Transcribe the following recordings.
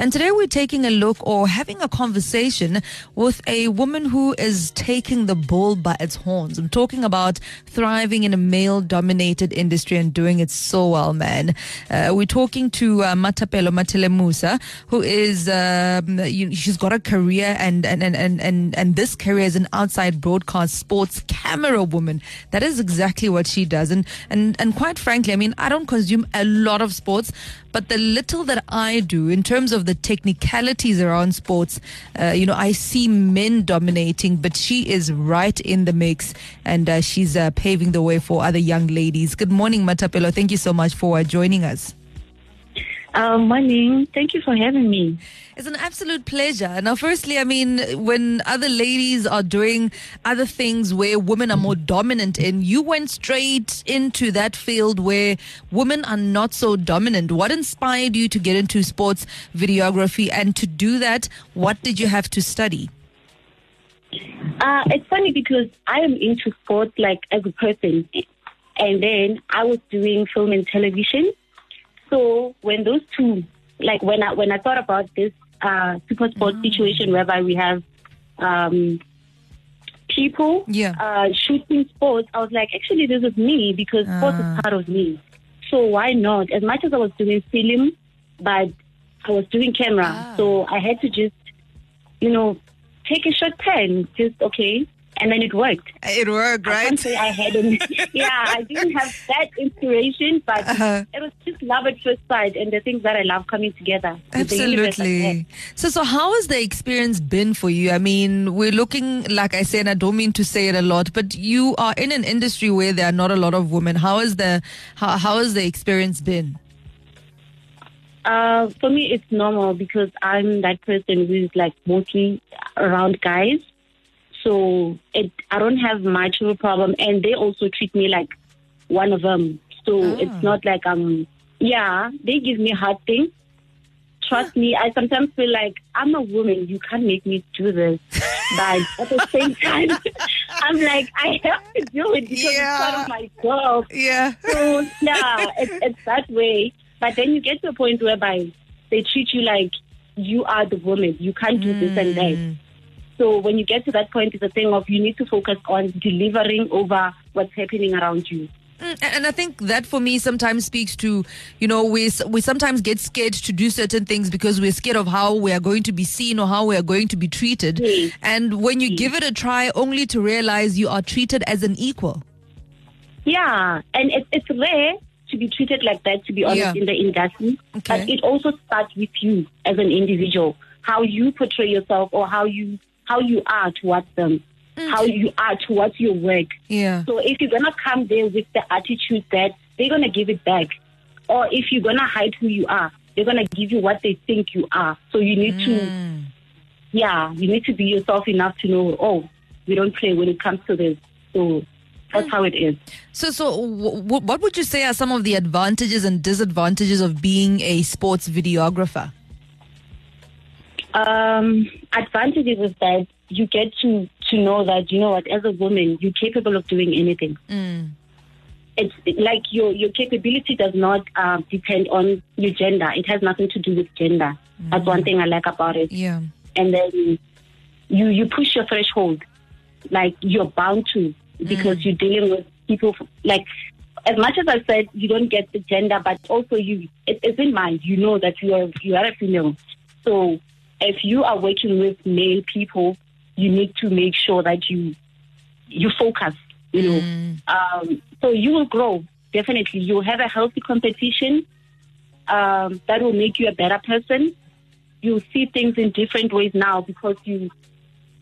And today we're taking a look or having a conversation with a woman who is taking the bull by its horns. I'm talking about thriving in a male dominated industry and doing it so well, man. Uh, we're talking to uh, Matapelo Matelemusa, who is, um, you, she's got a career and, and, and, and, and, and this career is an outside broadcast sports camera woman. That is exactly what she does. And, and, and quite frankly, I mean, I don't consume a lot of sports, but the little that I do in terms of the technicalities around sports, uh, you know, I see men dominating, but she is right in the mix and uh, she's uh, paving the way for other young ladies. Good morning, Matapelo. Thank you so much for joining us. Uh, morning. Thank you for having me. It's an absolute pleasure. Now, firstly, I mean, when other ladies are doing other things where women are more dominant in, you went straight into that field where women are not so dominant. What inspired you to get into sports videography? And to do that, what did you have to study? Uh, it's funny because I am into sports like as a person. And then I was doing film and television. So when those two, like when I when I thought about this uh, super sports Mm. situation whereby we have um, people Yeah. uh, shooting sports, I was like, actually, this is me because sports Ah. is part of me. So why not? As much as I was doing film, but I was doing camera, Ah. so I had to just, you know, take a short pen, just okay, and then it worked. It worked, I can't say I hadn't. yeah, I didn't have that inspiration, but Uh-huh. it was just love at first sight, and the things that I love coming together. with the universe like Absolutely. So, so how has the experience been for you? I mean, we're looking, like I said, and I don't mean to say it a lot, but you are in an industry where there are not a lot of women. How is the how, how has the experience been? Uh, for me, it's normal because I'm that person who's like mostly around guys, so it I don't have much of a problem, and they also treat me like one of them. So Ah. it's not like I'm. Yeah, they give me hard things. Trust me, I sometimes feel like I'm a woman. You can't make me do this. But at the same time, I'm like, I have to do it because Yeah. it's part of my job. Yeah. So yeah, it's, it's that way. But then you get to a point whereby they treat you like you are the woman. You can't do this and that. So when you get to that point, it's a thing of you need to focus on delivering over what's happening around you. Mm, And and I think that for me sometimes speaks to, you know, we we sometimes get scared to do certain things because we're scared of how we are going to be seen or how we are going to be treated. Yes. And when you Yes. give it a try, only to realize you are treated as an equal. Yeah, and it, it's rare to be treated like that, to be honest, Yeah. in the industry. Okay. But it also starts with you as an individual, how you portray yourself or how you how you are towards them, how you are towards your work. Yeah. So if you're gonna come there with the attitude that they're gonna give it back, or if you're gonna hide who you are, they're gonna give you what they think you are. So you need to, Mm. yeah, you need to be yourself enough to know. Oh, we don't play when it comes to this. So that's how it is. So, so w- w- what would you say are some of the advantages and disadvantages of being a sports videographer? Um, advantages is that you get to to know that you know what, as a woman, you're capable of doing anything. Mm. It's like your your capability does not uh, depend on your gender. It has nothing to do with gender. That's one thing I like about it. Yeah. And then you you push your threshold, like you're bound to because you're dealing with people like. As much as I said, you don't get the gender, but also you, it, it's in mind. You know that you are you are a female, so if you are working with male people, you need to make sure that you you focus. You know, um, so you will grow definitely. You'll have a healthy competition um, that will make you a better person. You'll see things in different ways now because you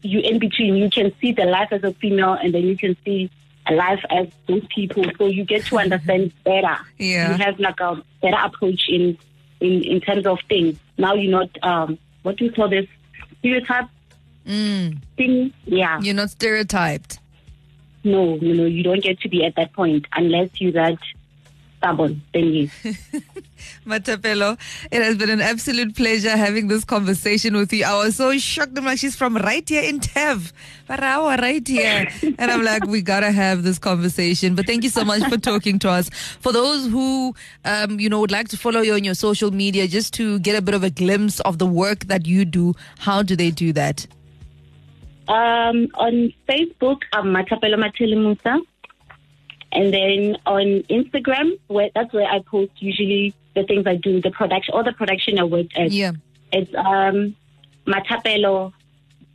you in between. You can see the life as a female, and then you can see a life as those people. So you get to understand better. Yeah. You have like a better approach in in in terms of things. Now you're not um, what do you call this stereotype Mm. thing? Yeah. You're not stereotyped. No, no, no. You don't get to be at that point unless you that stubborn, then yes. Matapelo, it has been an absolute pleasure having this conversation with you. I was so shocked. I'm like, she's from right here in Tev, But Parawa, right here. And I'm like, we gotta have this conversation. But thank you so much for talking to us. For those who, um, you know, would like to follow you on your social media just to get a bit of a glimpse of the work that you do, how do they do that? Um, on Facebook, I'm Matapelo Matele Musa. And then on Instagram, where that's where I post usually the things I do, the production, all the production I work at. Yeah. It's um, Matapelo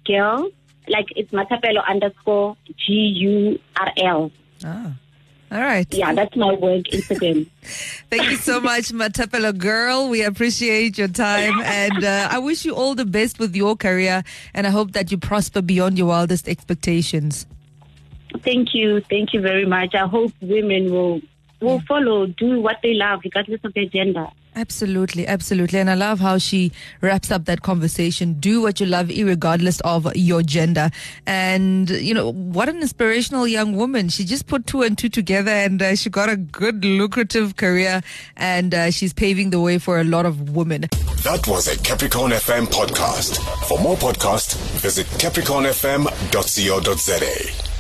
girl, like it's Matapelo underscore G U R L. Ah. All right. Yeah, that's my work Instagram. Thank you so much, Matapelo girl. We appreciate your time and uh, I wish you all the best with your career and I hope that you prosper beyond your wildest expectations. Thank you, thank you very much. I hope women will will follow, do what they love, regardless of their gender. Absolutely, absolutely. And I love how she wraps up that conversation. Do what you love, regardless of your gender. And, you know, what an inspirational young woman. She just put two and two together and uh, she got a good, lucrative career and uh, she's paving the way for a lot of women. That was a Capricorn FM podcast. For more podcasts, visit capricornfm.co.za.